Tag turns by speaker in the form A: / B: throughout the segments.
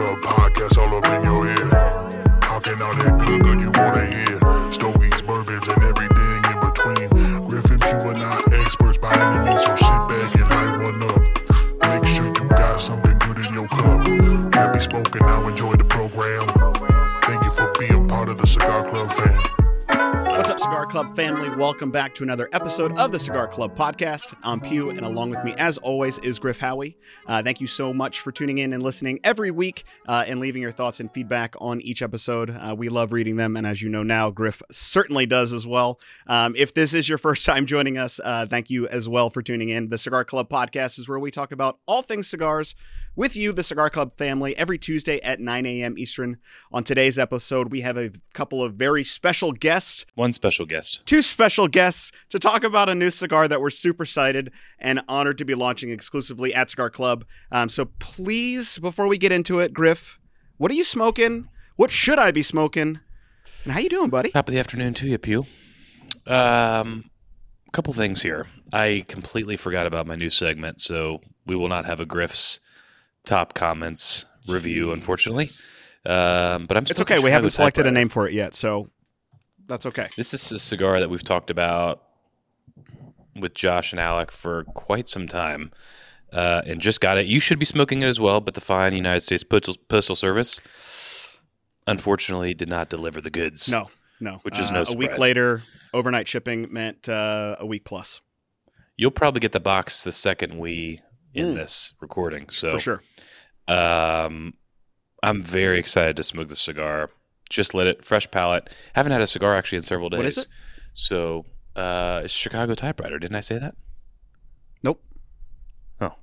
A: Club podcast all up in your ear. Talking all that good, good you wanna hear.
B: Welcome back to another episode of the Cigar Club podcast. I'm Pugh, and along with me, as always, is Griff Howie. Uh, thank you so much for tuning in and listening every week uh, and leaving your thoughts and feedback on each episode. Uh, we love reading them, and as you know now, Griff certainly does as well. Um, if this is your first time joining us, uh, thank you as well for tuning in. The Cigar Club podcast is where we talk about all things cigars with you, the Cigar Club family, every Tuesday at 9 a.m. Eastern. On today's episode, we have a couple of very special guests
C: One special guest.
B: two special guests to talk about a new cigar that we're super excited and honored to be launching exclusively at Cigar Club. Um, so please, before we get into it, Griff, what are you smoking? What should I be smoking? And how you doing, buddy?
C: Top of the afternoon to you, Pugh. Um, a couple things here. I completely forgot about my new segment, so we will not have a Griff's top comments review, unfortunately. Um, but I'm.
B: It's okay. We haven't selected a name for it yet, so that's okay.
C: This is a cigar that we've talked about with Josh and Alec for quite some time, uh, and just got it. You should be smoking it as well, but the fine United States Postal, Postal Service unfortunately did not deliver the goods.
B: No, no.
C: Which is
B: Uh,
C: no
B: A week later, overnight shipping meant uh, a week plus
C: You'll probably get the box the second we in
B: Mm.
C: this recording. So
B: for sure.
C: um, I'm very excited to smoke the cigar. Just lit it, fresh palate. Haven't had a cigar actually in several days.
B: What is it?
C: So uh, it's Chicago Typewriter. Didn't I say that?
B: Nope.
C: Oh, all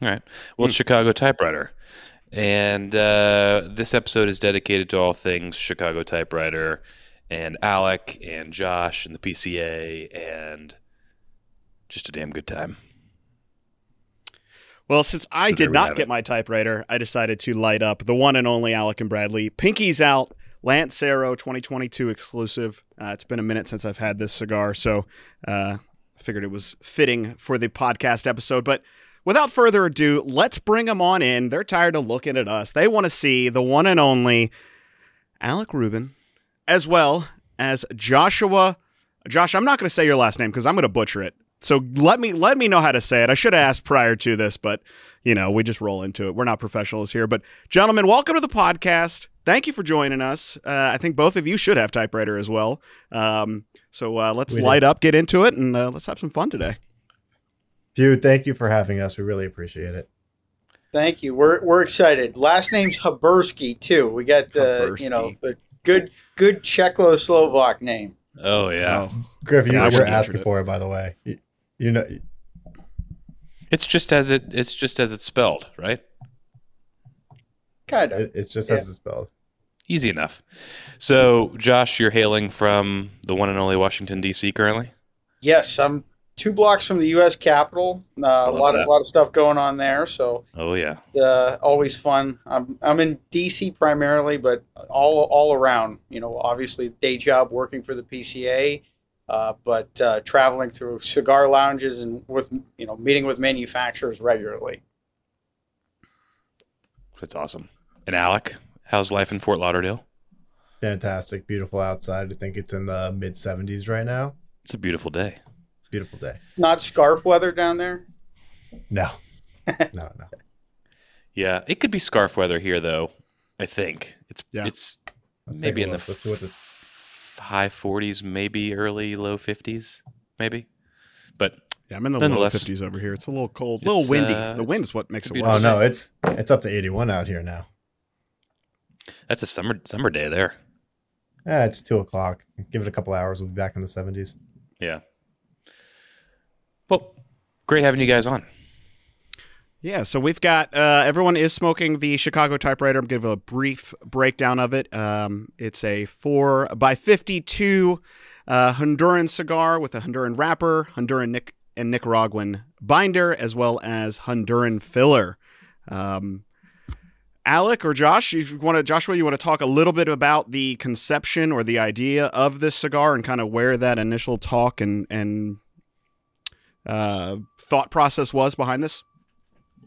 C: right. Well, it's Chicago Typewriter, and uh, this episode is dedicated to all things Chicago Typewriter, and Alec and Josh and the PCA, and just a damn good time.
B: Well, since I
C: So
B: did not get
C: it.
B: my typewriter, I decided to light up the one and only Alec and Bradley Pinky's Out Lancero 2022 exclusive. Uh, it's been a minute since I've had this cigar, so uh, I figured it was fitting for the podcast episode. But without further ado, let's bring them on in. They're tired of looking at us. They want to see the one and only Alec Rubin, as well as Joshua. Josh, I'm not going to say your last name because I'm going to butcher it. So let me let me know how to say it. I should have asked prior to this, but you know we just roll into it. We're not professionals here. But gentlemen, welcome to the podcast. Thank you for joining us. Uh, I think both of you should have typewriter as well. Um, so uh, let's
D: We do.
B: light up, get into it, and uh, let's have some fun today.
D: Pugh, thank you for having us. We really appreciate it.
E: Thank you. We're we're excited. Last name's Habursky too. We got the you know the good good Czechoslovak name.
C: Oh yeah,
B: Oh,
D: Griff, you
B: Yeah,
D: were asking
B: it.
D: for it, by the way. You, you know,
C: it's just as it it's just as it's spelled, right?
E: Kind of.
D: it's just
E: Yeah.
D: as it's spelled.
C: Easy enough. So, Josh, you're hailing from the one and only Washington D.C. currently.
E: Yes, I'm two blocks from the U.S. Capitol. Uh, a lot
C: that.
E: of lot of stuff going on there. So
C: Oh yeah,
E: uh, always fun. I'm I'm in D.C. primarily, but all all around. You know, obviously day job working for the PCA. Uh, but uh, traveling through cigar lounges and with you know meeting with manufacturers regularly.
C: that's awesome. And Alec, how's life in Fort Lauderdale?
D: Fantastic, beautiful outside. I think it's in the mid 70s right now.
C: It's a beautiful day.
D: Beautiful day.
E: Not scarf weather down there.
D: No, no, no.
C: Yeah, it could be scarf weather here though. I think it's
B: Yeah.
C: it's
D: Let's
C: maybe in the.
D: Let's see what the
C: f- high 40s, maybe early low 50s, maybe. But
B: yeah, I'm in the low 50s over here. It's a little cold, a little windy.
C: uh,
B: the wind's what makes it
C: a
B: worse.
D: Oh no, it's it's up to 81 out here now.
C: that's a summer summer day there.
D: Yeah, it's two o'clock. Give it a couple hours. We'll be back in the 70s.
C: Yeah. Well, great having you guys on.
B: Yeah, so we've got uh, everyone is smoking the Chicago typewriter. I'm going to give a brief breakdown of it. Um, it's a four by fifty-two uh, Honduran cigar with a Honduran wrapper, Honduran Nic- and Nicaraguan binder, as well as Honduran filler. Um, Alec or Josh, you want to Joshua, you want to talk a little bit about the conception or the idea of this cigar and kind of where that initial talk and and uh, thought process was behind this.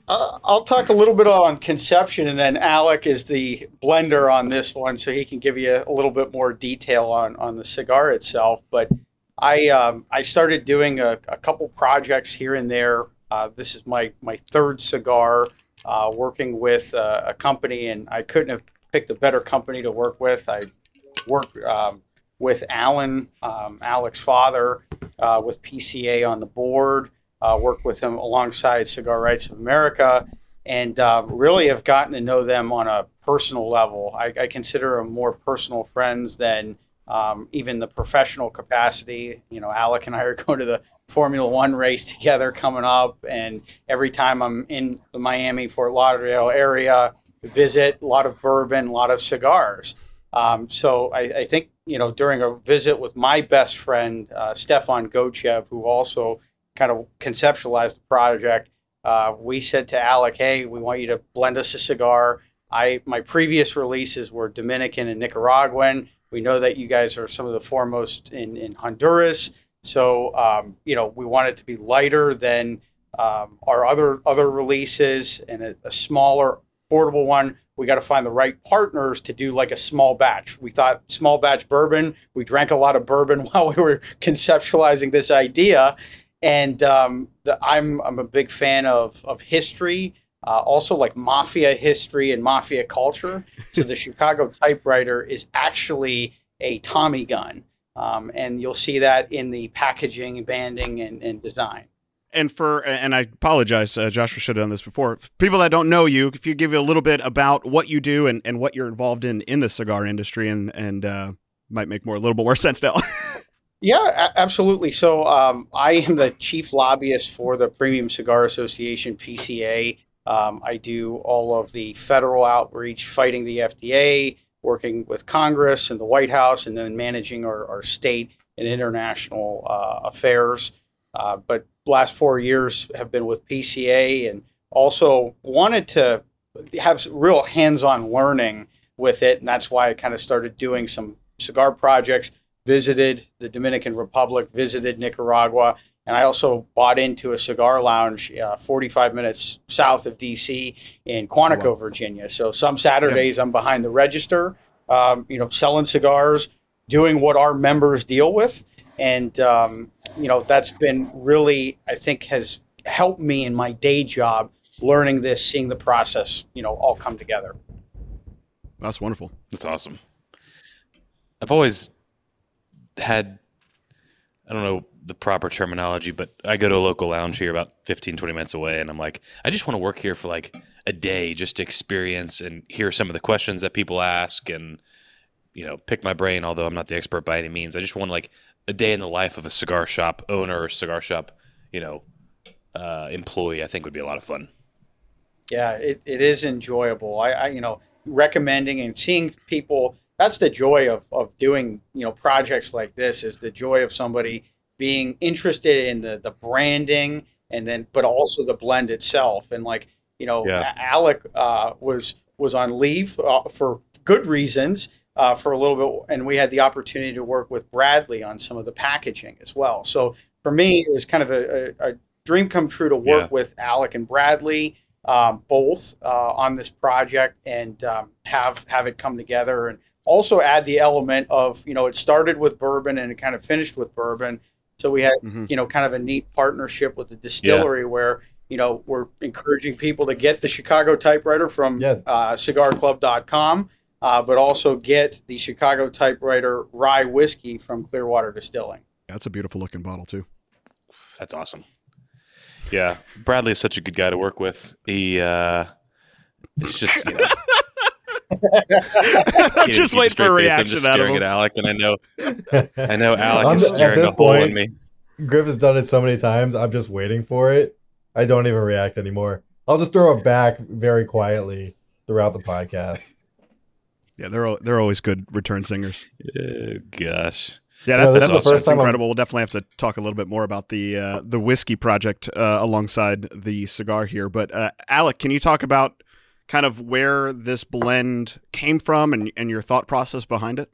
E: Uh, I'll talk a little bit on conception, and then Alec is the blender on this one, so he can give you a little bit more detail on, on the cigar itself. But I um, I started doing a, a, couple projects here and there. Uh, this is my my third cigar, uh, working with uh, a company, and I couldn't have picked a better company to work with. I worked um, with Alan, um, Alec's father, uh, with PCA on the board uh, with them alongside Cigar Rights of America, and uh, really have gotten to know them on a personal level. I, I consider them more personal friends than um, even the professional capacity. You know, Alec and I are going to the Formula One race together coming up, and every time I'm in the Miami Fort Lauderdale area, visit a lot of bourbon, a lot of cigars. Um, so I, I, think you know during a visit with my best friend uh, Stefan Gochev, who also kind of conceptualized the project, uh, we said to Alec, "Hey, we want you to blend us a cigar." I my previous releases were Dominican and Nicaraguan. We know that you guys are some of the foremost in in Honduras, so um, you know we want it to be lighter than um, our other other releases and a, a smaller, portable one. We got to find the right partners to do like a small batch. We thought small batch bourbon. We drank a lot of bourbon while we were conceptualizing this idea, and um, the, I'm I'm a big fan of of history, uh, also like mafia history and mafia culture. So the Chicago typewriter is actually a Tommy gun, um, and you'll see that in the packaging, banding, and, and design.
B: And for and I apologize, uh, Joshua should have done this before. People that don't know you, if you give you a little bit about what you do and, and what you're involved in in the cigar industry, and and uh, might make more a little bit more sense now.
E: Yeah, absolutely. So um, I am the chief lobbyist for the Premium Cigar Association, PCA. Um, I do all of the federal outreach, fighting the FDA, working with Congress and the White House, and then managing our, our state and international uh, affairs. Uh, but last four years have been with PCA, and also wanted to have real hands-on learning with it, and that's why I kind of started doing some cigar projects visited the Dominican Republic, visited Nicaragua, and I also bought into a cigar lounge uh, 45 minutes south of DC in Quantico, wow. Virginia. So some Saturdays yeah. I'm behind the register, um, you know, selling cigars, doing what our members deal with. And, um, you know, that's been really, I think, has helped me in my day job learning this, seeing the process, you know, all come together.
B: That's wonderful.
C: That's awesome. I've always had I don't know the proper terminology, but I go to a local lounge here about 15, 20 minutes away, and I'm like, I just want to work here for like a day just to experience and hear some of the questions that people ask and, you know, pick my brain, although I'm not the expert by any means. I just want like a day in the life of a cigar shop owner or cigar shop, you know, uh, employee, I think would be a lot of fun.
E: Yeah, it, it is enjoyable. I, I, you know, recommending and seeing people that's the joy of, of doing you know projects like this is the joy of somebody being interested in the the branding and then but also the blend itself and like you know yeah. alec uh, was was on leave uh, for good reasons uh, for a little bit and we had the opportunity to work with bradley on some of the packaging as well so for me it was kind of a, a, a dream come true to work yeah. with alec and bradley um, both uh, on this project and um, have have it come together and also add the element of you know it started with bourbon and it kind of finished with bourbon so we had mm-hmm. you know kind of a neat partnership with the distillery yeah. where you know we're encouraging people to get the chicago typewriter from yeah. uh, cigarclub.com uh, but also get the chicago typewriter rye whiskey from clearwater distilling
B: that's a beautiful looking bottle too
C: that's awesome yeah bradley is such a good guy to work with he uh it's just you know
B: just wait for a reaction. I'm
C: just staring at Alec, and I know, I know Alec is staring a hole in me.
D: Griff has done it so many times. I'm just waiting for it. I don't even react anymore. I'll just throw it back very quietly throughout the podcast.
B: Yeah, they're they're always good return singers.
C: Oh, gosh.
B: Yeah, that, that's, that's, that's incredible. I'm... We'll definitely have to talk a little bit more about the uh, the whiskey project uh, alongside the cigar here. But uh, Alec, can you talk about kind of where this blend came from and, and your thought process behind it?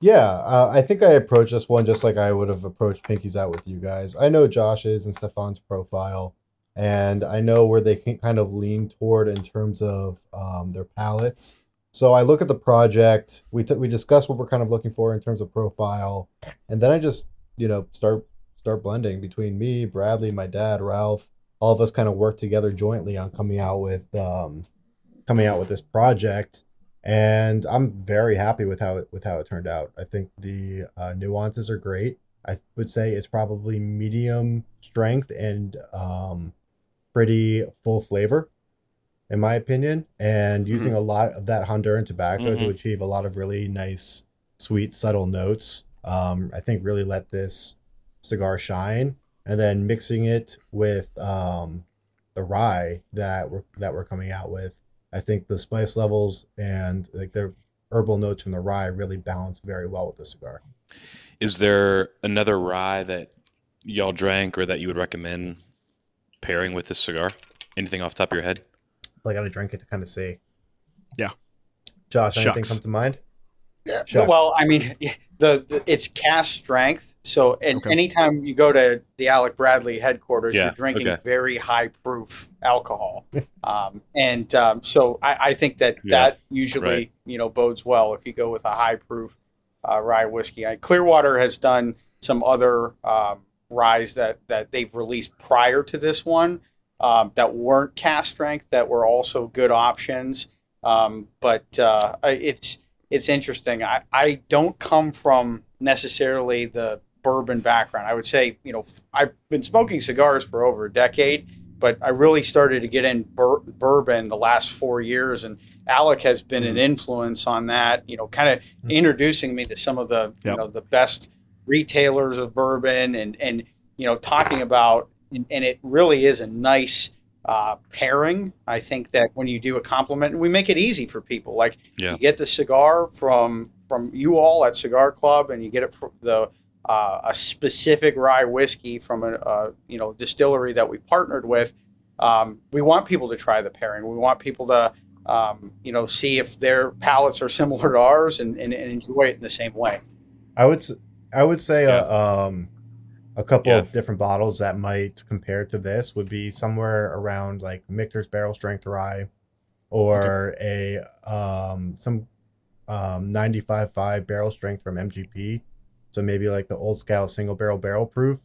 D: Yeah, uh, I think I approached this one just like I would have approached Pinkies Out with you guys. I know Josh's and Stefan's profile. and I know where they can kind of lean toward in terms of um, their palates. So I look at the project. We t- we discuss what we're kind of looking for in terms of profile, and then I just you know start start blending between me, Bradley, my dad, Ralph. All of us kind of work together jointly on coming out with um, coming out with this project, and I'm very happy with how it with how it turned out. I think the uh, nuances are great. I would say it's probably medium strength and um, pretty full flavor, in my opinion, and using a lot of that Honduran tobacco to
C: Mhm.
D: achieve a lot of really nice, sweet, subtle notes. Um, I think really let this cigar shine, and then mixing it with um, the rye that we're that we're coming out with. I think the spice levels and like the herbal notes from the rye really balance very well with the cigar.
C: Is there another rye that y'all drank or that you would recommend pairing with this cigar? Anything off the top of your head?
D: I got to drink it to kind of see.
B: Yeah.
D: Josh, anything
B: Shucks.
D: come to mind?
E: Yeah.
D: Shucks.
E: Well, I mean, the, the it's cask strength. So, and
B: Okay.
E: anytime you go to the Alec Bradley headquarters,
C: Yeah,
E: you're drinking
C: okay.
E: very high proof alcohol. um, and um, so, I, I think that
C: Yeah,
E: that usually
C: right.
E: you know bodes well if you go with a high proof uh, rye whiskey. I, Clearwater has done some other um, ryes that that they've released prior to this one um, that weren't cask strength that were also good options. Um, but uh, it's it's interesting. I, I don't come from necessarily the bourbon background. I would say, you know, I've been smoking cigars for over a decade, but I really started to get in bur- bourbon the last four years. And Alec has been an mm-hmm. influence on that, you know, kind of mm-hmm. introducing me to some of the, you know, the best retailers of bourbon and, and, you know, talking about, and, and it really is a nice uh, pairing. I think that when you do a compliment, and we make it easy for people, like
C: Yeah.
E: you get the cigar from from you all at Cigar Club, and you get it from the uh, a specific rye whiskey from a, a you know distillery that we partnered with. Um, we want people to try the pairing. We want people to um, you know see if their palates are similar to ours and, and, and enjoy it in the same way.
D: I would s- I would say uh, um a couple
C: Yeah.
D: of different bottles that might compare to this would be somewhere around like Michter's barrel strength rye or a um some um 95.5 barrel strength from MGP. So maybe like the Old Scout single barrel barrel proof.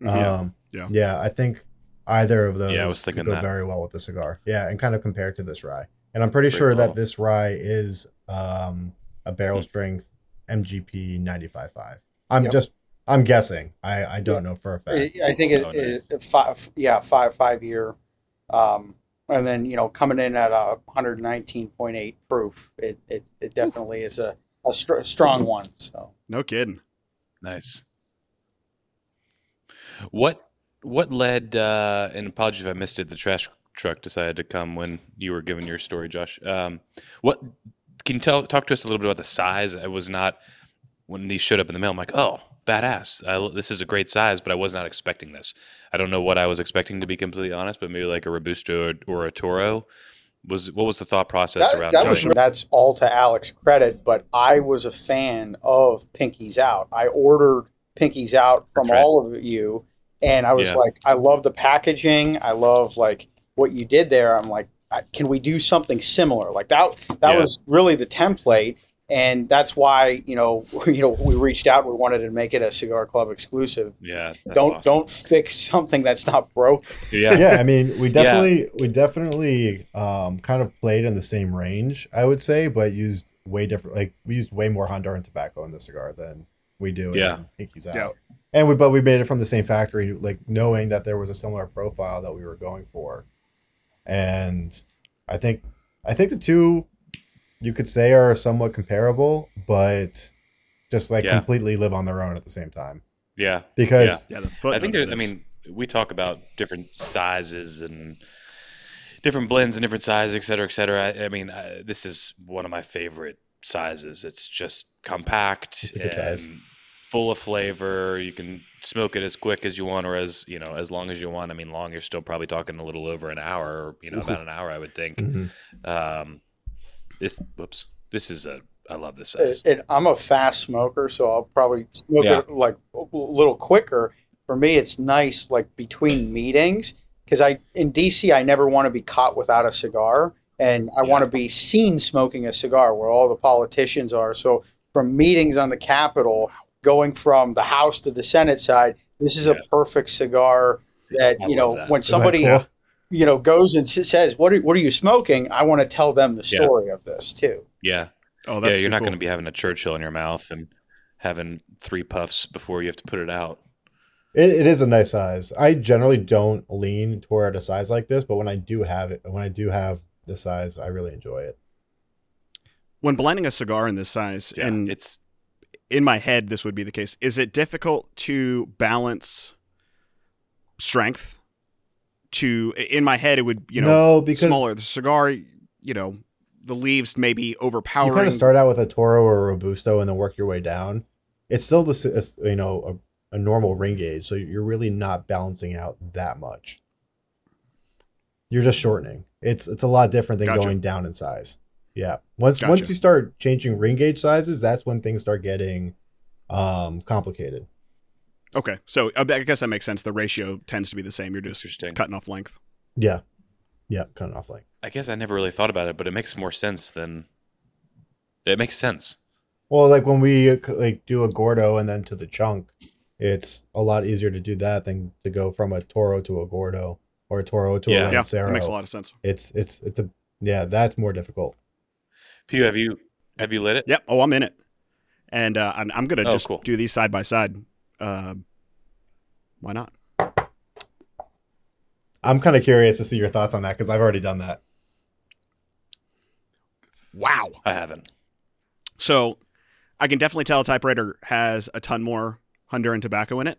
B: Yeah.
D: Um
B: Yeah.
D: yeah, I think either of those
C: Yeah, I was
D: could
C: thinking
D: go
C: that.
D: very well with the cigar. Yeah, and kind of compare to this rye. And I'm pretty
C: Great
D: sure
C: call.
D: that this rye is um a barrel
C: Hmm.
D: strength MGP 95.5. I'm
E: Yep.
D: just I'm guessing. I I don't know for a fact.
E: I I think it,
C: Oh, nice.
E: it, five, yeah, five five year, um, and then you know coming in at a 119.8 proof, it it, it definitely is a a str- strong one. So.
B: No kidding.
C: Nice. What what led uh and apologies if I missed it, the trash truck decided to come when you were giving your story, Josh. Um what can you tell talk to us a little bit about the size? I was not when these showed up in the mail, I'm like, oh, badass. I, this is a great size, but I was not expecting this. I don't know what I was expecting to be completely honest, but maybe like a Robusto or, or a Toro. Was what was the thought process
E: That,
C: around
E: that was, that's all to Alec's credit, but I was a fan of Pinkies Out. I ordered Pinkies Out from all of you, and I was
C: Yeah.
E: like, I love the packaging. I love like what you did there. I'm like, can we do something similar? Like that. That
C: Yeah.
E: was really the template, and that's why you know you know we reached out. We wanted to make it a Cigar Club exclusive.
C: Yeah.
E: don't
C: awesome.
E: don't fix something that's not broke.
C: Yeah.
D: yeah, I mean, we definitely we definitely um kind of played in the same range, I would say, but used way different like we used way more Honduran tobacco in the cigar than we do
C: Yeah.
D: in Pinkies Out.
B: Yeah.
D: And we but we made it from the same factory, like knowing that there was a similar profile that we were going for. And I think I think the two you could say are somewhat comparable, but just like
C: Yeah.
D: completely live on their own at the same time.
C: Yeah.
D: Because
B: Yeah, the foot.
C: I think there, I mean we talk about different sizes and different blends and different sizes, et cetera, et cetera. I, I mean, uh, this is one of my favorite sizes. It's just compact
D: It's a size.
C: and full of flavor. You can smoke it as quick as you want, or as you know, as long as you want. I mean, long you're still probably talking a little over an hour, or you know, about an hour, I would think.
D: Mhm.
C: Um, this, whoops, this is a. I love this size.
E: it, I'm a fast smoker, so I'll probably smoke
C: Yeah.
E: it like a little quicker. For me, it's nice like between meetings because I in DC I never want to be caught without a cigar, and I
C: Yeah.
E: want to be seen smoking a cigar where all the politicians are. So from meetings on the Capitol, going from the House to the Senate side, this is
C: Yeah.
E: a perfect cigar that
C: I
E: you know
C: that.
E: when
D: Isn't that
E: somebody
D: cool?
E: You know goes and says what are, what are you smoking i want to tell them the
C: Yeah.
E: story of this too
C: Yeah.
B: Oh,
C: yeah, you're not
B: cool.
C: going to be having a Churchill in your mouth and having three puffs before you have to put it out.
D: It, it is a nice size. I generally don't lean toward a size like this, but when I do have it, when I do have the size, I really enjoy it.
B: when blending a cigar in this size,
C: Yeah,
B: and
C: it's
B: in my head this would be the case. Is it difficult to balance strength? To in my head, it would you know
D: no, because
B: smaller. The cigar, you know, the leaves may be overpowering.
D: you kind of start out with a Toro or a Robusto and then work your way down. It's still the you know a, a normal ring gauge, so you're really not balancing out that much. You're just shortening. It's it's a lot different than
B: Gotcha.
D: going down in size. Yeah. Once
B: Gotcha.
D: once you start changing ring gauge sizes, that's when things start getting um complicated.
B: Okay, so I guess that makes sense. The ratio tends to be the same. You're just cutting off length.
D: Yeah. Yeah, cutting off length.
C: I guess I never really thought about it, but it makes more sense than it makes sense.
D: Well, like when we uh, like do a Gordo and then to the chunk, it's a lot easier to do that than to go from a Toro to a Gordo or a Toro to
C: Yeah.
D: a
B: Yeah,
D: Lancero.
B: that makes a lot of sense.
D: It's it's it's a yeah, that's more difficult.
C: Pugh, have you have you lit it?
B: Yep. Oh, I'm in it, and uh, I'm, I'm gonna
C: Oh,
B: just
C: cool.
B: do these side by side. Uh, why not?
D: I'm kind of curious to see your thoughts on that because I've already done that.
B: Wow.
C: I haven't.
B: So I can definitely tell a typewriter has a ton more Honduran tobacco in it.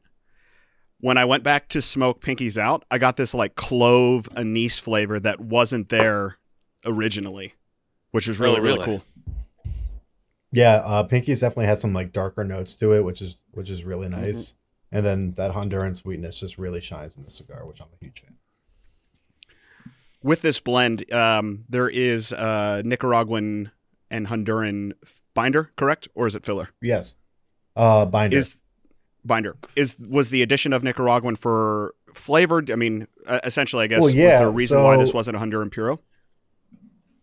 B: When I went back to smoke Pinkies Out, I got this like clove anise flavor that wasn't there originally, which was really,
C: Oh,
B: really,
C: really?
B: cool.
D: Yeah, uh, Pinky's definitely has some like darker notes to it, which is which is really
B: Mm-hmm.
D: nice. And then that Honduran sweetness just really shines in the cigar, which I'm a huge fan.
B: With this blend, um, there is uh, Nicaraguan and Honduran binder, correct? Or is it filler?
D: Yes, uh, binder.
B: Is binder is was the addition of Nicaraguan for flavored? I mean, uh, essentially, I guess
D: Well,
B: was
D: yeah,
B: there a reason why this wasn't a Honduran Puro?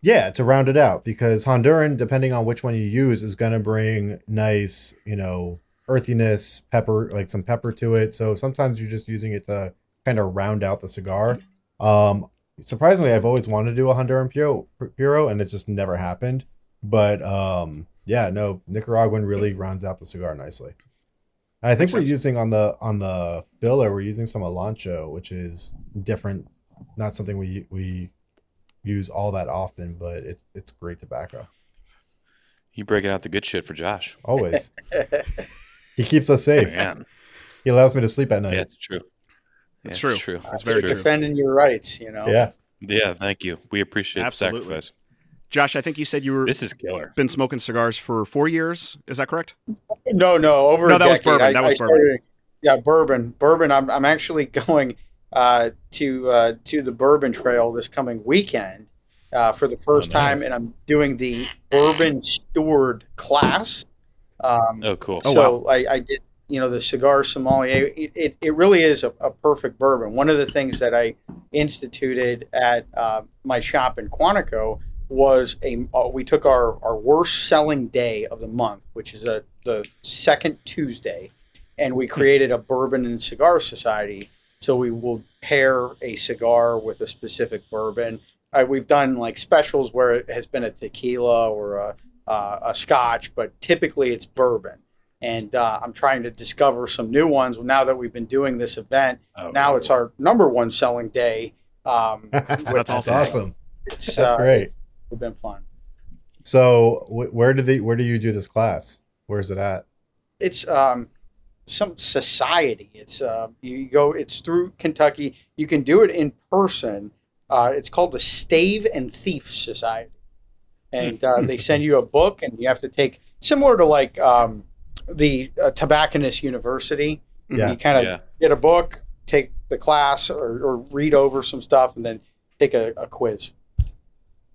D: Yeah, to round it out, because Honduran, depending on which one you use, is going to bring nice, you know, earthiness, pepper, like some pepper to it. So sometimes you're just using it to kind of round out the cigar. Um, surprisingly, I've always wanted to do a Honduran Puro, Puro and it just never happened. But um, yeah, no, Nicaraguan really rounds out the cigar nicely. And I think we're using on the on the filler, we're using some Olancho, which is different, not something we we use all that often, but it's it's great tobacco.
C: You breaking out the good shit for Josh.
D: Always. he keeps us safe.
C: Man.
D: He allows me to sleep at night.
C: Yeah, it's true.
B: It's
C: Yeah,
B: true.
C: It's true.
B: It's very
C: true.
B: true.
E: defending your rights you know
D: Yeah.
C: Yeah, thank you. We appreciate
B: Absolutely.
C: the sacrifice.
B: Josh, I think you said you were
C: This is killer.
B: been smoking cigars for four years. Is that correct?
E: No, no, over
B: No,
E: a
B: that was bourbon.
E: I-
B: That
E: I
B: was bourbon.
E: started- Yeah, bourbon, bourbon. I'm I'm actually going uh, to uh, to the Bourbon Trail this coming weekend uh, for the first
D: Oh, nice.
E: time, and I'm doing the Bourbon Steward class. Um,
C: Oh, cool.
B: Oh,
E: so I, I did, you know, the cigar sommelier. It, it, it really is a, a perfect bourbon. One of the things that I instituted at uh, my shop in Quantico was a uh, we took our, our worst selling day of the month, which is a, the second Tuesday, and we created a bourbon and cigar society. So we will pair a cigar with a specific bourbon. Uh, we've done like specials where it has been a tequila or a, uh, a scotch, but typically it's bourbon. And uh, I'm trying to discover some new ones now that we've been doing this event.
C: Oh,
E: Now it's our number one selling day. Um,
B: That's awesome.
D: awesome.
E: it's
D: That's
E: uh,
D: great.
E: It's been fun.
D: So wh- where do they where do you do this class? Where's it at?
E: It's um, some society. It's uh, you go. It's through Kentucky. You can do it in person. Uh, it's called the Stave and Thief Society, and uh, they send you a book, and you have to take similar to like um, the uh, Tobacconist University.
D: Yeah.
E: You kind of
C: yeah.
E: get a book, take the class, or, or read over some stuff, and then take a, a quiz.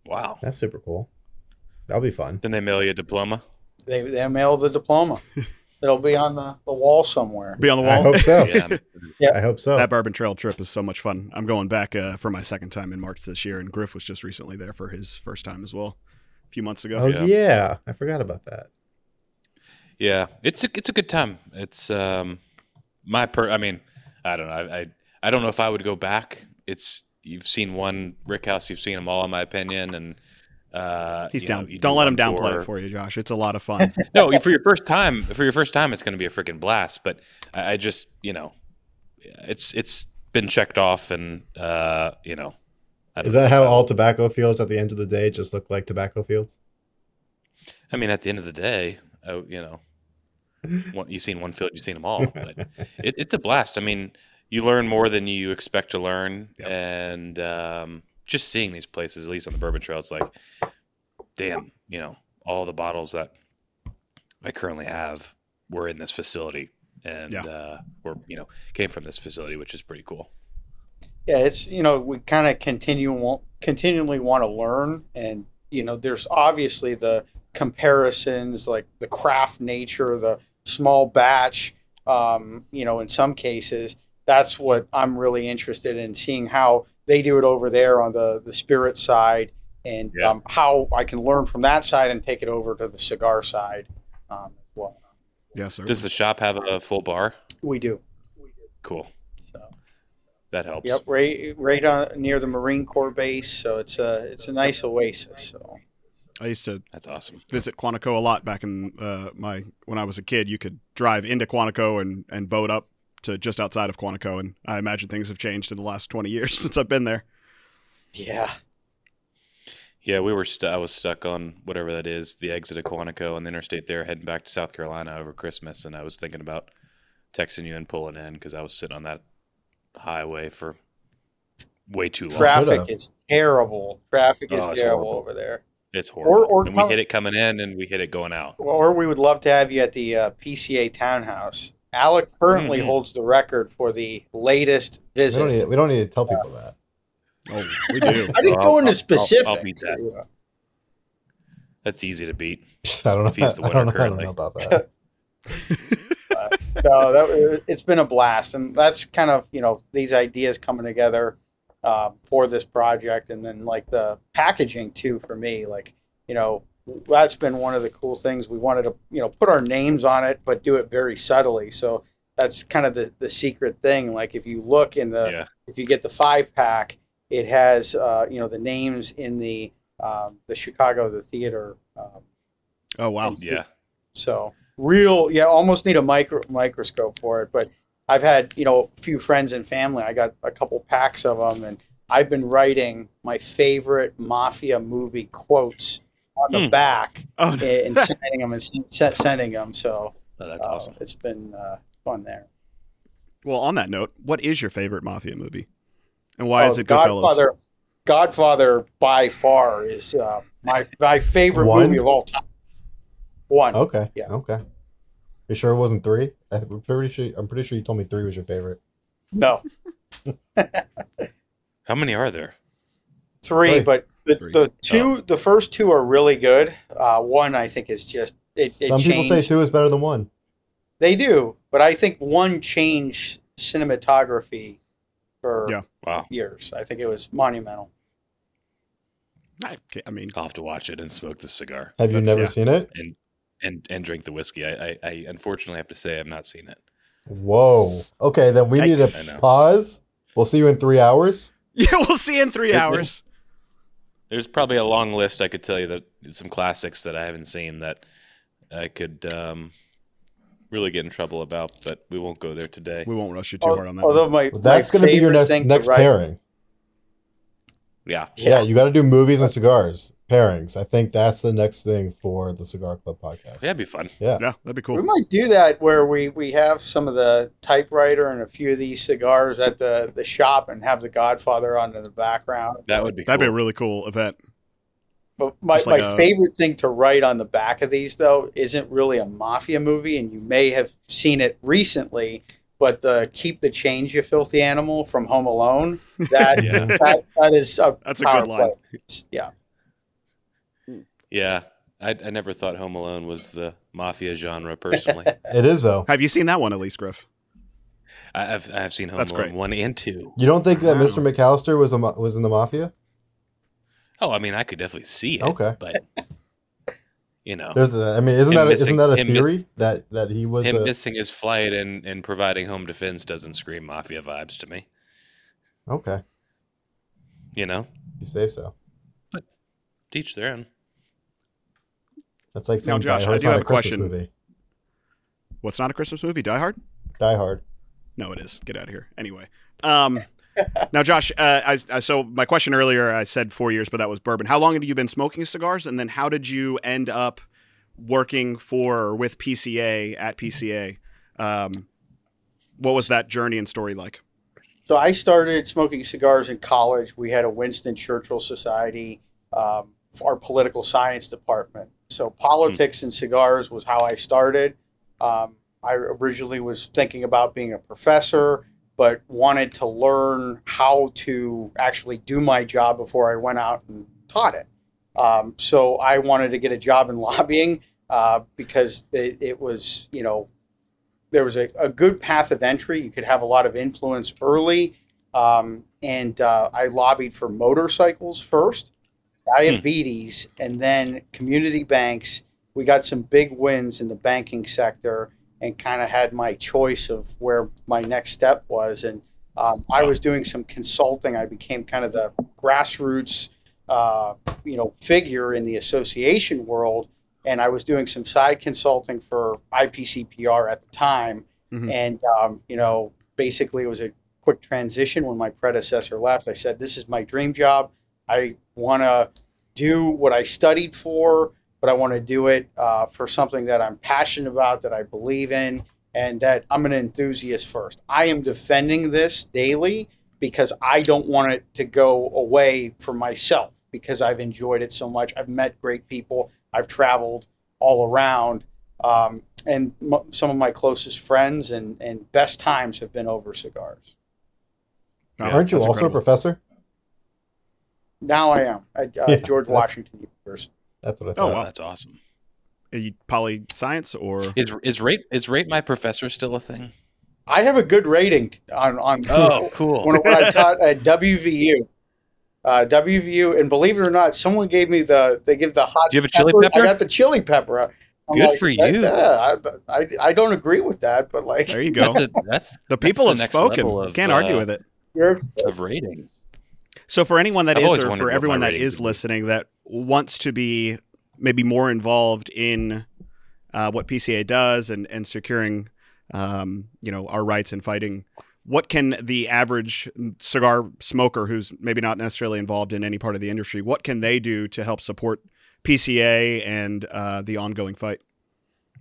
C: Wow.
D: That's super cool. That'll be fun.
C: Then they mail you a diploma.
E: They they mail the diploma. It'll be on the, the wall somewhere.
B: Be on the wall.
D: I hope so.
C: Yeah,
D: I hope so.
B: that Bourbon Trail trip is so much fun. I'm going back uh, for my second time in March this year, and Griff was just recently there for his first time as well, a few months ago.
D: oh
C: Yeah.
D: yeah. I forgot about that.
C: yeah. It's a it's a good time. It's um my per. I mean, I don't know. I I, I don't know if I would go back. It's you've seen one Rick House. You've seen them all, in my opinion, and. Uh,
B: He's
C: you know,
B: down.
C: you do
B: Don't let him
C: one
B: downplay
C: tour.
B: it for you, Josh. It's a lot of fun.
C: no, for your first time, for your first time, it's going to be a freaking blast. But I, I just, you know, it's it's been checked off, and uh, you know,
D: Is that how
C: I-
D: all tobacco fields at the end of the day just look like tobacco fields?
C: I mean, at the end of the day, uh, you know, one, you've seen one field, you've seen them all. But it, it's a blast. I mean, you learn more than you expect to learn,
B: Yep.
C: and um, just seeing these places, at least on the Bourbon Trail, it's like, damn, you know, all the bottles that I currently have were in this facility, and
B: Yeah.
C: uh, were you know came from this facility, which is pretty cool.
E: Yeah, it's you know we kind of continue continually want to learn, and you know there's obviously the comparisons like the craft nature, the small batch. Um, you know, in some cases, that's what I'm really interested in seeing how they do it over there on the the spirit side, and
C: Yeah.
E: um, how I can learn from that side and take it over to the cigar side um, as well.
B: yes, sir.
C: Does the shop have a full bar?
E: We do.
C: Cool,
E: So.
C: that helps.
E: Yep, right, right on near the Marine Corps base. So it's a it's a nice oasis. So
B: I used to
C: That's awesome.
B: visit Quantico a lot back in uh, my when I was a kid. You could drive into Quantico and, and boat up to just outside of Quantico, and I imagine things have changed in the last twenty years since I've been there.
E: yeah,
C: Yeah, we were. Stu- I was stuck on whatever that is, the exit of Quantico and the interstate there, heading back to South Carolina over Christmas, and I was thinking about texting you and pulling in because I was sitting on that highway for way too long.
E: traffic is terrible. Traffic
C: Oh,
E: is terrible
C: horrible.
E: over there.
C: It's horrible.
E: or
C: and
E: come-
C: we hit it coming in, and we hit it going out.
E: Or we would love to have you at the uh, PCA townhouse. Alec currently
C: Mhm.
E: holds the record for the latest
D: We
E: visit.
D: don't, need, we don't need to tell people that.
B: Oh, we do.
E: I didn't
C: I'll-
E: go into
C: I'll- I'll-
E: specifics.
C: I'll beat that. That's easy to beat.
D: I don't know.
C: If he's the
D: I don't
C: winner
D: know, I don't know about that.
E: so that it's been a blast, and that's kind of you know these ideas coming together uh, for this project, and then like the packaging too for me, like you know that's been one of the cool things we wanted to you know put our names on it, but do it very subtly. So that's kind of the the secret thing. Like if you look in the
C: yeah,
E: if you get the five pack, it has uh, you know the names in the um, the Chicago the theater. Um,
B: Oh wow.
C: yeah.
E: so real, yeah, almost need a micro microscope for it. But I've had you know a few friends and family. I got a couple packs of them, and I've been writing my favorite mafia movie quotes on the
C: Hmm.
E: back
B: Oh,
E: and, and sending them and s- sending them. So
C: Oh, that's
E: uh,
C: awesome.
E: It's been uh, fun there.
B: well, on that note, what is your favorite mafia movie, and why
E: Oh,
B: is it Goodfellas?
E: Godfather, Godfather by far is uh, my my favorite
D: One?
E: movie of all time. One.
D: Okay.
E: Yeah.
D: Okay. You sure it wasn't three? I th- I'm pretty sure. I'm pretty sure you told me three was your favorite.
E: No,
C: How many are there?
E: three,
D: Three.
E: but the, the two, the first two are really good. Uh, one, I think, is just it. it
D: Some people say two is better than one.
E: they do, but I think one changed cinematography for
B: Yeah.
C: Wow,
E: years. I think it was monumental.
B: I, I mean,
C: I'll have to watch it and smoke the cigar
D: Have you never
B: yeah.
D: seen it?
C: and and and drink the whiskey. I, I, I unfortunately have to say I've not seen it.
D: Whoa. Okay, then we need
B: Yikes.
C: I
D: to pause. We'll see you in three hours.
B: yeah, we'll see you in three hours.
C: There's probably a long list. I could tell you that some classics that I haven't seen that I could um, really get in trouble about, but we won't go there today.
B: We won't rush you too hard on that.
E: Although
B: one.
E: my
D: Well, that's
E: my
D: going to be your
E: favorite
D: next
E: thing to
D: next
E: write-
D: pairing.
C: Yeah,
D: Yeah, you got to do movies and cigars pairings. I think that's the next thing for the Cigar Club podcast.
C: that'd be fun.
D: Yeah.
B: Yeah, that'd be cool.
E: We might do that where we, we have some of the typewriter and a few of these cigars at the, the shop and have the Godfather on in the background.
C: That would be.
B: That'd be a really cool event.
E: But my,
B: like
E: my
B: a-
E: favorite thing to write on the back of these though isn't really a mafia movie, and you may have seen it recently. But the "Keep the Change, You Filthy Animal" from Home Alone that
C: Yeah.
E: that, that is a
B: That's a
E: power
B: good line.
E: play. Yeah,
C: Yeah, I, I never thought Home Alone was the mafia genre. Personally,
D: It is though.
B: Have you seen that one, at least, Griff?
C: I- I've I've seen Home
B: That's
C: Alone
B: great.
C: one and two.
D: You don't think that
B: Wow.
D: Mr. McAllister was a was in the mafia?
C: Oh, I mean, I could definitely see it.
D: Okay.
C: but you know,
D: There's the. I mean, isn't
C: Him
D: that a,
C: missing-
D: isn't that a
C: him miss-
D: theory that that he was
C: him
D: a,
C: missing his flight and and providing home defense doesn't scream mafia vibes to me.
D: okay?
C: You know,
D: You say so.
C: But teach their own.
D: That's like
B: Now,
D: saying
B: Josh,
D: Die
B: I do have
D: a
B: a question.
D: movie.
B: What's not a Christmas movie? Die Hard?
D: Die Hard.
B: No, it is. Get out of here. Anyway. Um, now, Josh, uh, I, I, so my question earlier, I said four years, but that was bourbon. How long have you been smoking cigars? And then how did you end up working for or with PCA at PCA? Um, what was that journey and story like?
E: So I started smoking cigars in college. We had a Winston Churchill Society, um, for our political science department. So politics and cigars was how I started. Um, I originally was thinking about being a professor, but wanted to learn how to actually do my job before I went out and taught it. Um, so I wanted to get a job in lobbying uh, because it, it was, you know, there was a, a good path of entry. You could have a lot of influence early. Um, and uh, I lobbied for motorcycles first, diabetes, and then community banks. We got some big wins in the banking sector and kind of had my choice of where my next step was. And um, I was doing some consulting. I became kind of the grassroots, uh, you know, figure in the association world and I was doing some side consulting for IPCPR at the time.
B: Mhm.
E: And, um, you know, basically it was a quick transition when my predecessor left. I said, This is my dream job. I want to do what I studied for, but I want to do it uh, for something that I'm passionate about, that I believe in, and that I'm an enthusiast first. I am defending this daily because I don't want it to go away for myself because I've enjoyed it so much. I've met great people. I've traveled all around, um, and m- some of my closest friends and, and best times have been over cigars.
B: Oh,
D: Aren't you also
B: incredible.
D: a professor?
E: Now I am at uh,
D: Yeah,
E: George Washington University.
D: That's what I thought.
B: Oh, wow.
C: that's awesome.
B: Are you poly science or?
C: Is is rate is rate my professor still a thing?
E: I have a good rating on on
C: Oh, cool.
E: when, when I taught at WVU. Uh, WVU, and believe it or not, someone gave me the they give the hot.
C: Do you have a chili pepper?
E: I got the chili pepper. I'm
C: Good
E: like,
C: for you.
E: yeah, I, I, I don't agree with that, but like
B: There you go.
C: That's, a, that's
B: the people
C: that's
B: have
C: the
B: spoken.
C: of,
B: Can't argue
C: uh,
B: with it.
C: of ratings.
B: So for anyone that
C: I've
B: is, or for everyone
C: my
B: that
C: ratings
B: is
C: would be.
B: listening that wants to be maybe more involved in uh, what PCA does and and securing, um, you know, our rights and fighting, what can the average cigar smoker who's maybe not necessarily involved in any part of the industry, what can they do to help support PCA and uh, the ongoing fight?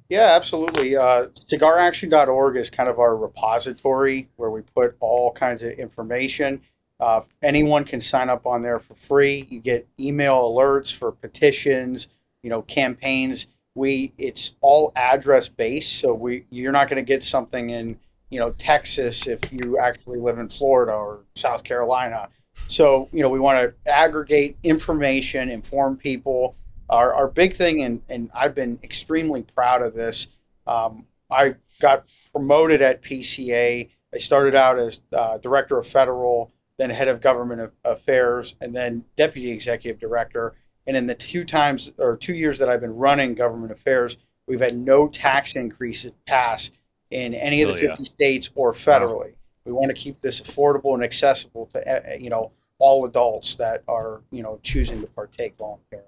E: Yeah, absolutely. Uh, CigarAction.org is kind of our repository where we put all kinds of information. Uh, anyone can sign up on there for free. You get email alerts for petitions, you know, campaigns. We it's all address based, so we you're not going to get something in you know Texas if you actually live in Florida or South Carolina. So you know we want to aggregate information, inform people our, our big thing, and, and I've been extremely proud of this. Um, I got promoted at PCA. I started out as uh, director of federal, then head of government affairs, and then deputy executive director. And in the two times or two years that I've been running government affairs, we've had no tax increases pass in any of the
C: Oh, yeah.
E: 50 states or federally. We want to keep this affordable and accessible to uh, you know all adults that are you know choosing to partake voluntarily.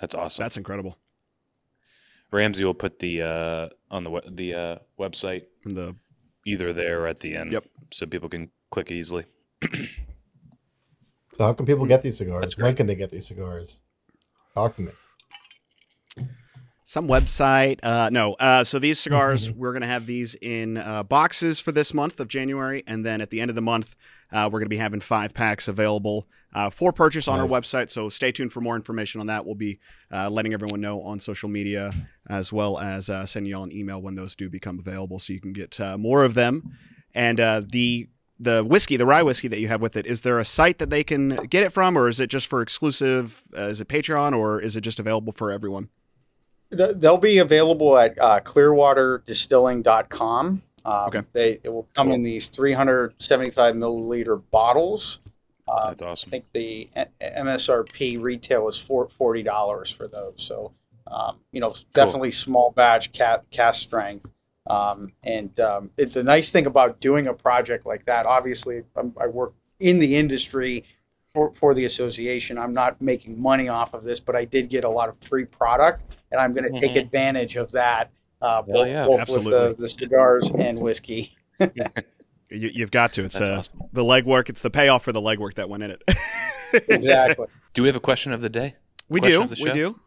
C: That's awesome.
B: That's incredible.
C: Ramsey will put the uh, on the the uh, website
B: the
C: either there or at the end.
B: Yep.
C: So people can click easily.
D: So how can people get these cigars?
C: That's
D: When can they get these cigars? Talk to me.
B: some website. Uh, no. Uh, so these cigars, we're going to have these in uh, boxes for this month of January, and then at the end of the month, uh, we're going to be having five packs available uh, for purchase on
D: Nice.
B: our website. So stay tuned for more information on that. We'll be uh, letting everyone know on social media as well as uh, sending y'all an email when those do become available, so you can get uh, more of them. And uh, the the whiskey, the rye whiskey that you have with it, is there a site that they can get it from, or is it just for exclusive? Uh, is it Patreon, or is it just available for everyone?
E: They'll be available at uh, clearwaterdistilling.com. Um,
B: Okay.
E: They it will come in these 375 milliliter bottles. Uh,
C: That's
E: I think the uh, MSRP retail is for forty dollars for those. So, um, you know, definitely small batch cat cask strength. Um, and um, it's a nice thing about doing a project like that. Obviously, I'm, I work in the industry for, for the association. I'm not making money off of this, but I did get a lot of free product, and I'm going to take
C: Mhm.
E: advantage of that. Uh,
C: Hell
E: both
C: yeah,
E: both with the, the cigars and whiskey.
B: You, you've got to. It's uh,
C: awesome.
B: the legwork. It's the payoff for the legwork that went in it.
E: Exactly.
C: Do we have a question of the day?
B: We
C: Question
B: do. We do.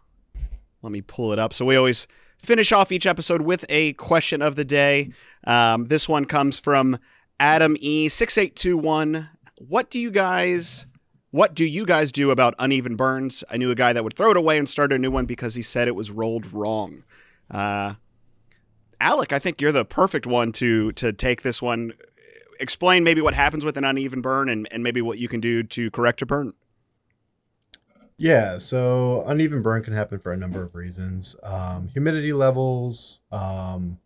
B: Let me pull it up. So we always finish off each episode with a question of the day. Um, this one comes from Adam E six eight two one. What do you guys? What do you guys do about uneven burns? I knew a guy that would throw it away and start a new one because he said it was rolled wrong. Uh, Alec, I think you're the perfect one to to take this one. Explain maybe what happens with an uneven burn and, and maybe what you can do to correct a burn.
D: Yeah, so uneven burn can happen for a number of reasons. Um, humidity levels, um,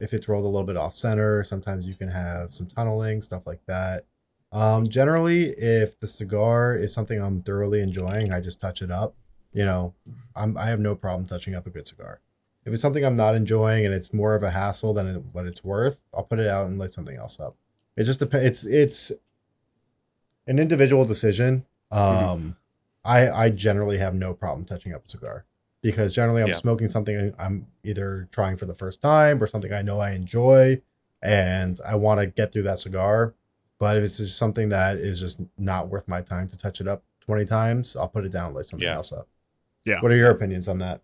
D: if it's rolled a little bit off center, sometimes you can have some tunneling, stuff like that. Um, generally, if the cigar is something I'm thoroughly enjoying, I just touch it up. You know, I'm, I have no problem touching up a good cigar. If it's something I'm not enjoying and it's more of a hassle than what it's worth, I'll put it out and light something else up. It just depends. It's it's an individual decision. Um, I I generally have no problem touching up a cigar because generally I'm
C: Yeah.
D: smoking something I'm either trying for the first time or something I know I enjoy and I want to get through that cigar. But if it's just something that is just not worth my time to touch it up 20 times, I'll put it down and light something
C: Yeah.
D: else up.
B: Yeah.
D: What are your opinions on that?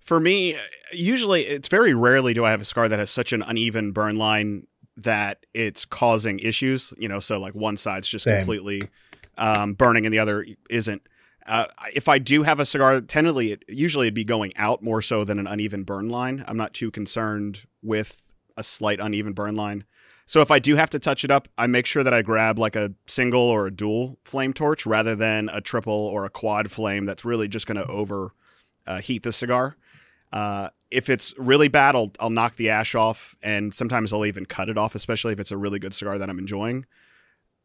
B: For me, usually it's very rarely do I have a cigar that has such an uneven burn line that it's causing issues. You know, so like one side's just
D: Same.
B: completely um, burning and the other isn't. Uh, if I do have a cigar, tentatively, it, usually it'd be going out more so than an uneven burn line. I'm not too concerned with a slight uneven burn line. So if I do have to touch it up, I make sure that I grab like a single or a dual flame torch rather than a triple or a quad flame that's really just going to over uh, heat the cigar. Uh, if it's really bad, I'll, I'll knock the ash off, and sometimes I'll even cut it off, especially if it's a really good cigar that I'm enjoying.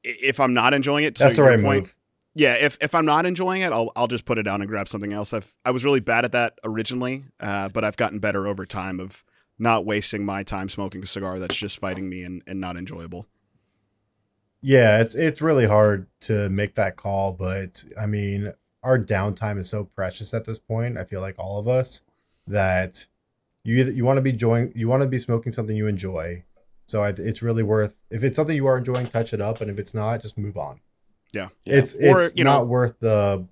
B: If I'm not enjoying it, to
D: That's the
B: your
D: right
B: point,
D: move.
B: yeah, if, if I'm not enjoying it, I'll I'll just put it down and grab something else. I've I was really bad at that originally, uh, but I've gotten better over time of not wasting my time smoking a cigar that's just fighting me and, and not enjoyable.
D: Yeah, it's it's really hard to make that call, but I mean, our downtime is so precious at this point. I feel like all of us that you either, you want to be enjoying you want to be smoking something you enjoy. So I, it's really worth if it's something you are enjoying, touch it up, and if it's not, just move on.
B: Yeah.
C: Yeah.
D: It's
B: Or,
D: it's
B: you know-
D: not worth the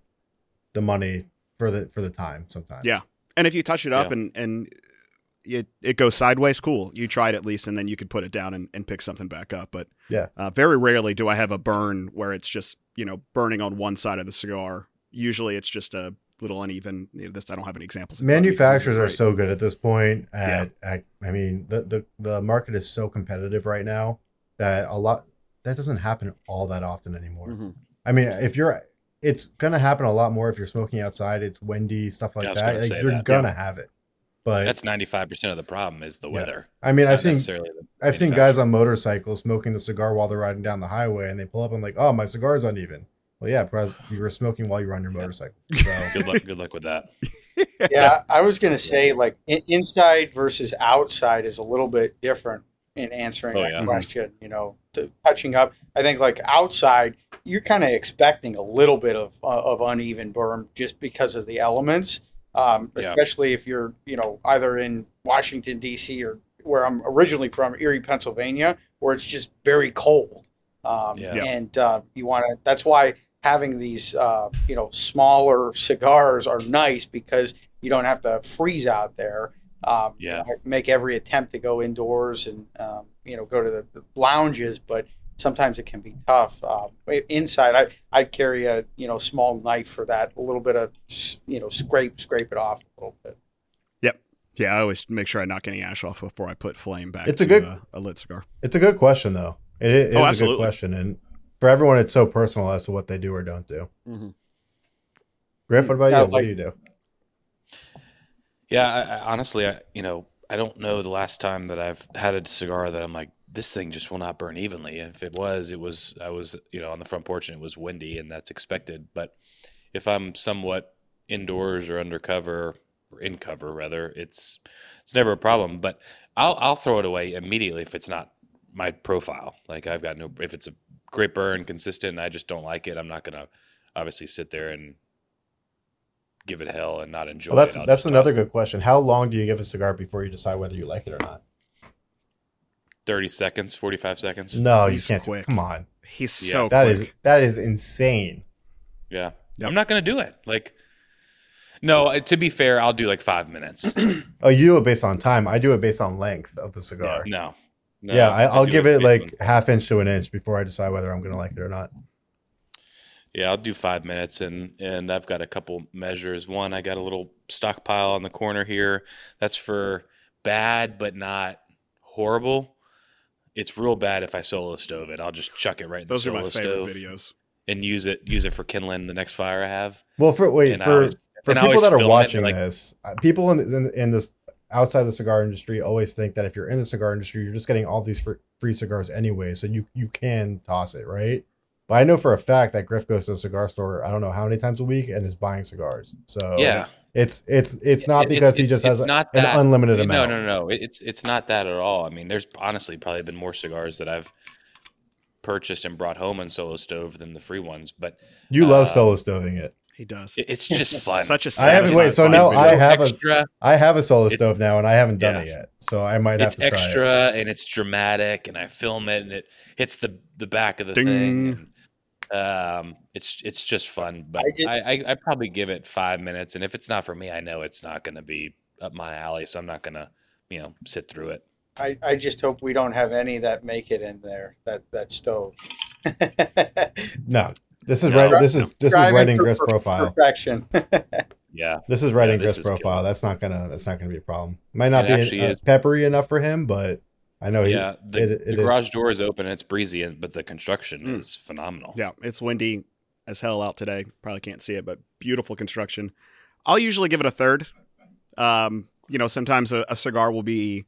D: the money for the for the time sometimes.
B: Yeah. And if you touch it up
C: Yeah.
B: and and it, it goes sideways, cool. You tried at least, and then you could put it down and, and pick something back up. But
D: Yeah.
B: uh, very rarely do I have a burn where it's just you know burning on one side of the cigar. Usually, it's just a little uneven. You know, this I don't have any examples. in front of me 'cause this is
D: manufacturers are
B: great.
D: so good at this point at, at i mean the, the the market is so competitive right now that a lot that doesn't happen all that often anymore
B: Mhm.
D: i mean if you're it's gonna happen a lot more if you're smoking outside it's windy stuff like
C: Yeah,
D: that
C: gonna
D: like, you're
C: that.
D: gonna have it but
C: That's ninety five percent of the problem is the
D: Yeah.
C: weather.
D: i mean
C: not
D: i've seen i've seen guys on motorcycles smoking the cigar while they're riding down the highway and they pull up and like oh my cigar's uneven well yeah you were smoking while you were on your
C: Yeah.
D: motorcycle so
C: Good luck. Good luck with that.
E: yeah, I was going to say like inside versus outside is a little bit different in answering
C: Oh,
E: that
C: yeah.
E: question. You know, to, touching up. I think like outside, you're kind of expecting a little bit of uh, of uneven berm just because of the elements, um,
C: Yeah.
E: especially if you're you know either in Washington D.C. or where I'm originally from, Erie, Pennsylvania, where it's just very cold. Um,
C: Yeah.
B: Yeah.
E: And uh, you want to. That's why having these uh, you know smaller cigars are nice because you don't have to freeze out there. Um,
C: Yeah.
E: I make every attempt to go indoors and um, you know go to the, the lounges, but sometimes it can be tough. Um, inside, I I carry a you know small knife for that, a little bit of you know scrape scrape it off a little bit. Yep.
B: Yeah, I always make sure I knock any ash off before I put flame back.
D: It's a
B: to
D: good-
B: uh, a lit cigar.
D: it's a good question though It, it is
B: Oh,
D: a good question, and for everyone, it's so personal as to what they do or don't do.
B: Mhm.
D: Griff, what about
E: Yeah,
D: you? what do you do?
C: Yeah, I, I, honestly, I, you know, I don't know the last time that I've had a cigar that I'm like, this thing just will not burn evenly. If it was, it was, I was, you know, on the front porch and it was windy and that's expected. But if I'm somewhat indoors or undercover or in cover rather, it's it's never a problem. But I'll I'll throw it away immediately if it's not my profile. Like I've got no, if it's a great burn, consistent, and I just don't like it, I'm not gonna obviously sit there and give it hell and not enjoy
D: Well, that's
C: it. I'll
D: that's
C: just
D: another good question. How long do you give a cigar before you decide whether you like it or not?
C: 30 seconds, 45 seconds.
D: No,
B: He's
D: you can't.
B: quick.
D: Come on,
B: He's
C: Yeah.
B: so
D: that
B: quick.
D: is that is insane.
C: Yeah.
B: Yep.
C: I'm not going to do it. Like, no, to be fair, I'll do like five minutes.
D: Oh, you do it based on time. I do it based on length of the cigar.
C: no. No
D: yeah, I, I'll
C: do
D: give it like
C: on-
D: half inch to an inch before I decide whether I'm going to like it or not.
C: yeah, I'll do five minutes. And, and I've got a couple measures. One, I got a little stockpile on the corner here. That's for bad, but not horrible. It's real bad if I solo stove it. I'll just chuck it right in
B: Those
C: the
B: are
C: solo
B: my favorite
C: stove
B: videos.
C: and use it use it for kindling the next fire I have.
D: Well, for wait
C: And I
D: for
C: always-
D: for
C: and
D: people that are watching
C: like-
D: this, uh, people in, in in this outside the cigar industry always think that if you're in the cigar industry, you're just getting all these free, cigars anyway, so you you can toss it, right? But I know for a fact that Griff goes to a cigar store. I don't know how many times a week and is buying cigars. So
C: yeah.
D: it's it's it's not because he
C: it's-
D: just
C: it's
D: has a-
C: not
D: an
C: that-
D: unlimited amount.
C: no, no, no. It's it's not that at all. I mean, there's honestly probably been more cigars that I've purchased and brought home on solo stove than the free ones, but
D: You love
C: Uh,
D: solo stoving it.
B: He does.
C: it's just fun.
B: Such a
D: I haven't- wait, so now
B: video.
D: I have a-
C: extra,
D: I have a solo
C: It's-
D: stove now, and I haven't done
C: yeah.
D: it yet, so I might have
C: it's
D: to try it.
C: extra and it's dramatic, and I film it and it hits the the back of the
B: Ding.
C: thing. And, um, it's it's just fun, but
E: I just-
C: I, I I probably give it five minutes, and if it's not for me, I know it's not going to be up my alley, so I'm not going to you know sit through it.
E: I, I just hope we don't have any that make it in there that that stove.
D: No, this is
C: No.
D: right. This is this is
E: Striving
D: right in
E: for
D: profile.
E: Perfection.
C: Yeah,
D: This is right
C: Yeah,
D: in
C: this
D: Griff's
C: is
D: profile.
C: killer.
D: That's not gonna that's not gonna be a problem. Might not
C: It
D: be
C: actually
D: uh,
C: is.
D: peppery enough for him, but I know he,
C: yeah. The,
D: it- it
C: the garage
D: is-
C: door is open and it's breezy, but the construction
B: Mm.
C: is phenomenal.
B: Yeah, it's windy as hell out today. Probably can't see it, but beautiful construction. I'll usually give it a third. Um, you know, sometimes a, a cigar will be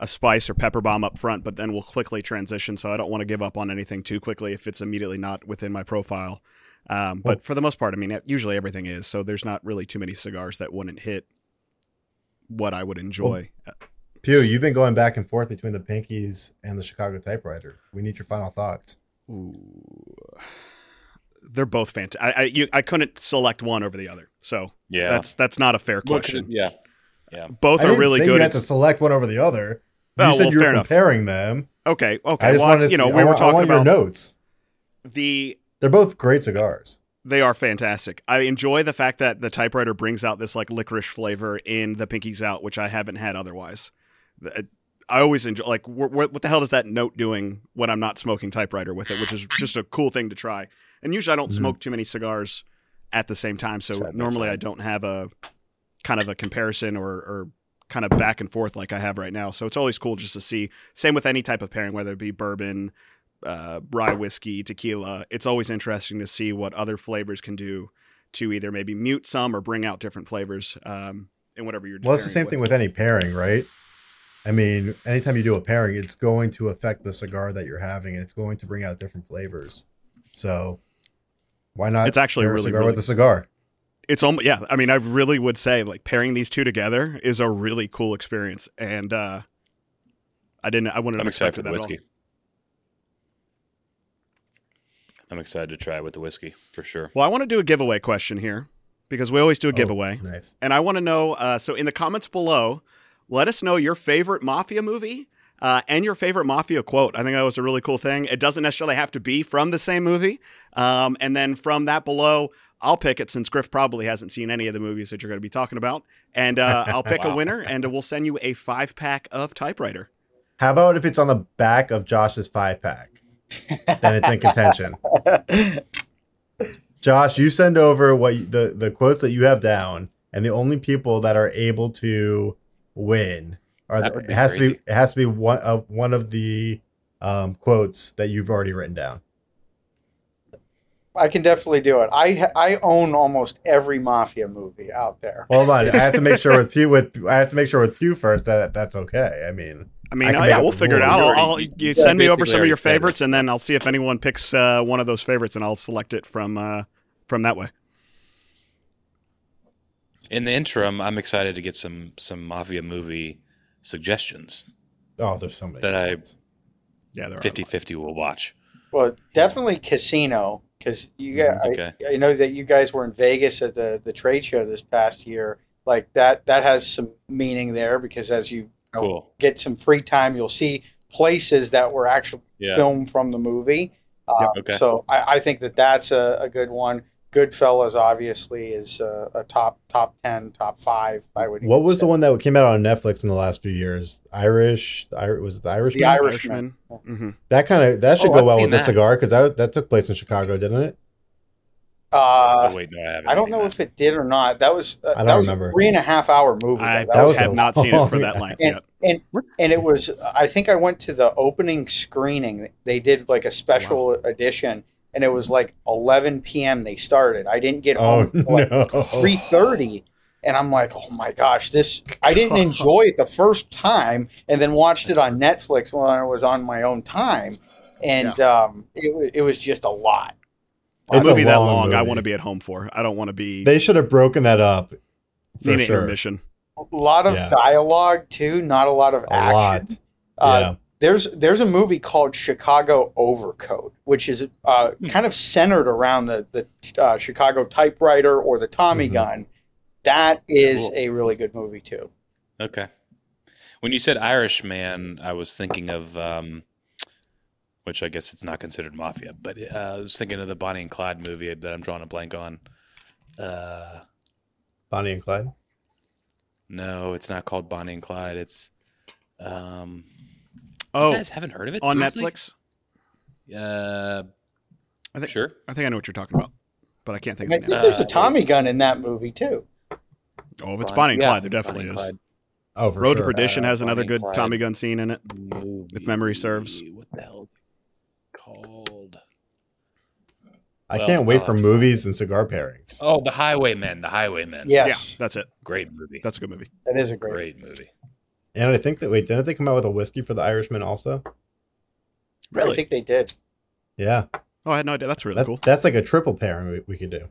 B: a spice or pepper bomb up front, but then we'll quickly transition. So I don't want to give up on anything too quickly if it's immediately not within my profile. Um, but for the most part, I mean, usually everything is. So there's not really too many cigars that wouldn't hit what I would enjoy.
D: Pugh. You've been going back and forth between the Pinkies and the Chicago Typewriter. We need your final thoughts.
B: Ooh. They're both fantastic. I I, you, I couldn't select one over the other, so
C: Yeah.
B: that's that's not a fair question.
C: it- yeah.
B: Both
D: I
B: are
D: didn't
B: really
D: say
B: good.
D: You had
B: It's-
D: to select one over the other. You
B: Oh,
D: said
B: well,
D: you were
B: fair enough.
D: comparing them.
B: Okay, okay.
D: I just
B: well,
D: wanted to
B: you know,
D: see,
B: we
D: I
B: were
D: I
B: talking
D: want
B: about
D: your notes.
B: the
D: They're both great cigars.
B: they are fantastic. I enjoy the fact that the typewriter brings out this like licorice flavor in the Pinkies Out, which I haven't had otherwise. I always enjoy like wh- wh- what the hell is that note doing when I'm not smoking typewriter with it, which is just a cool thing to try. And usually I don't
D: Mhm.
B: smoke too many cigars at the same time, so
C: by
B: normally. I don't have a kind of a comparison or, or kind of back and forth like I have right now. So it's always cool just to see. Same with any type of pairing, whether it be bourbon, uh, rye whiskey, tequila. It's always interesting to see what other flavors can do to either maybe mute some or bring out different flavors um, in whatever you're. Doing.
D: Well, it's the same
B: it
D: thing with any pairing, right? I mean, anytime you do a pairing, it's going to affect the cigar that you're having, and it's going to bring out different flavors. So, why not?
B: It's actually
D: a
B: really,
D: cigar
B: really-
D: with a cigar.
B: It's almost yeah. I mean, I really would say like pairing these two together is a really cool experience, and uh, I didn't. I wouldn't
C: I'm excited for the whiskey. I'm excited to try it with the whiskey for sure.
B: Well, I want to do a giveaway question here because we always do a
D: Oh,
B: giveaway.
D: Nice.
B: And I want to know uh, so in the comments below, let us know your favorite Mafia movie uh, and your favorite Mafia quote. I think that was a really cool thing. It doesn't necessarily have to be from the same movie. Um, and then from that below, I'll pick it since Griff probably hasn't seen any of the movies that you're going to be talking about. And uh, I'll pick a winner and we'll send you a five pack of typewriter.
D: How about if it's on the back of Josh's five pack? then it's in contention. Josh, you send over what you, the the quotes that you have down, and the only people that are able to win are the, it
C: be
D: has to be it has to be one uh, one of the um, quotes that you've already written down.
E: I can definitely do it. I I own almost every mafia movie out there.
D: Hold on, I have to make sure with Pugh with I have to make sure with Pugh first that that's okay. I mean,
B: I mean,
D: I can make
B: yeah, we'll
D: the
B: figure it out. I'll, I'll- you
C: Yeah,
B: send me over some of your
C: said it.
B: favorites, and then I'll see if anyone picks uh, one of those favorites, and I'll select it from uh, from that way.
C: In the interim, I'm excited to get some some mafia movie suggestions
D: oh, there's so many.
C: that I
B: Yeah, there are.
C: 50-50 will watch.
E: Well, definitely Casino because you got.
C: Okay.
E: I, I know that you guys were in Vegas at the the trade show this past year. Like that that has some meaning there because as you know,
C: Cool.
E: get some free time, you'll see places that were actually
C: Yeah.
E: filmed from the movie. Uh,
C: Okay.
E: So I, I think that that's a, a good one. Goodfellas obviously is a, a top top ten, top five. I would.
D: what was
E: say.
D: the one that came out on Netflix in the last few years? Irish, Ir- was it the Irishman?
E: The Irishman.
B: hmm
D: That kind of that should
C: Oh,
D: go
C: I've
D: well
C: seen
D: with the cigar because that that took place in Chicago, didn't it?
E: Uh,
C: oh wait, no, I haven't.
E: I don't know
C: that.
E: if it did or not. That was uh,
D: I don't
E: that was
D: remember.
E: a three and a half hour movie.
B: I
E: though.
D: that was
B: have not seen it for that length
E: and,
B: yet.
E: and and it was I think I went to the opening screening. They did like a special edition, and it was like 11 p.m. They started. I didn't get
D: Oh
E: home until like
D: no!
E: 3:30, and I'm like, oh my gosh, this I didn't enjoy it the first time, and then watched it on Netflix when I was on my own time, and um, it it was just a lot.
B: A
D: It's a
B: movie that
D: long
B: long, I want to be at home for. I don't want to be
D: They should have broken that up for
B: need
D: sure.
B: intermission.
E: A lot of
D: Yeah.
E: dialogue too, not a lot of
D: A
E: action.
D: lot.
E: Uh,
D: yeah.
E: There's there's a movie called Chicago Overcoat, which is uh,
C: Hmm.
E: kind of centered around the the uh, Chicago typewriter or the Tommy
D: Mhm.
E: gun. That is
C: Cool.
E: a really good movie too.
C: Okay. When you said Irishman, I was thinking of, um, which I guess it's not considered mafia, but uh, I was thinking of the Bonnie and Clyde movie that I'm drawing a blank on. Uh,
D: Bonnie and Clyde.
C: no, it's not called Bonnie and Clyde. It's, um,
B: Oh,
C: you guys haven't heard of it
B: on
C: seriously?
B: Netflix.
C: Uh,
B: I think
C: sure.
B: I think I know what you're talking about, but I can't think
E: I
B: of
E: think
B: the name.
E: there's
C: Uh,
E: a Tommy gun in that movie too.
B: Oh, if it's Bonnie and
C: yeah,
B: Clyde, there definitely
C: Bonnie
B: is.
C: Clyde
D: Oh, for
B: Road to. Perdition
C: Uh,
B: has another
C: Bonnie and
B: good
C: Clyde.
B: Tommy gun scene in it.
C: movie.
B: memory serves.
C: What the hell called?
D: I
C: Well,
D: can't wait
C: I'll
D: for movies and cigar pairings.
C: Oh, The Highwaymen. The Highwaymen.
E: Yes,
B: Yeah, that's it.
C: Great movie.
B: That's a good movie.
E: that is a great.
C: Great movie.
D: And I think that wait, didn't they come out with a whiskey for the Irishman also? Really?
E: I think they did.
D: Yeah,
B: Oh, I had no idea. That's really
D: that,
B: cool.
D: that's like a triple pairing we, we could do.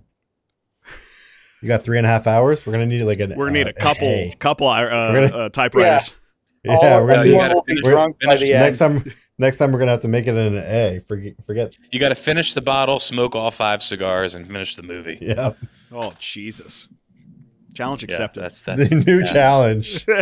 D: You got three and a half hours. We're gonna need like an.
B: We're gonna need
D: uh,
B: a couple,
D: A.
B: couple uh,
D: We're gonna-
B: uh, typewriters.
D: Yeah,
E: All-
D: we're gonna need,
E: everyone
C: gotta
E: will be
C: finish-
E: drunk by
C: finish
E: the end.
D: next time. Next time we're gonna have to make it in an A. Forget. Forget.
C: You got to finish the bottle, smoke all five cigars, and finish the movie.
D: Yeah,
B: Oh, Jesus! Challenge
C: Yeah,
B: accepted.
C: that's that's
D: the new
C: yeah.
D: challenge.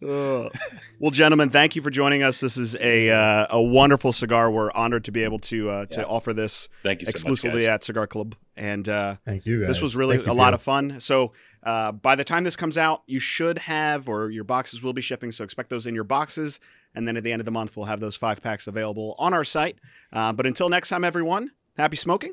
B: Well, gentlemen, thank you for joining us. This is a uh, a wonderful cigar. We're honored to be able to uh, to
C: Yeah.
B: offer this
C: Thank you so
B: exclusively
C: much,
B: at Cigar Club, and uh,
D: Thank you guys.
B: this was really
D: Thank you,
B: a lot
D: Pugh.
B: of fun. So uh, by the time this comes out, you should have, or your boxes will be shipping. So expect those in your boxes, and then at the end of the month, we'll have those five packs available on our site. Uh, but until next time, everyone, happy smoking.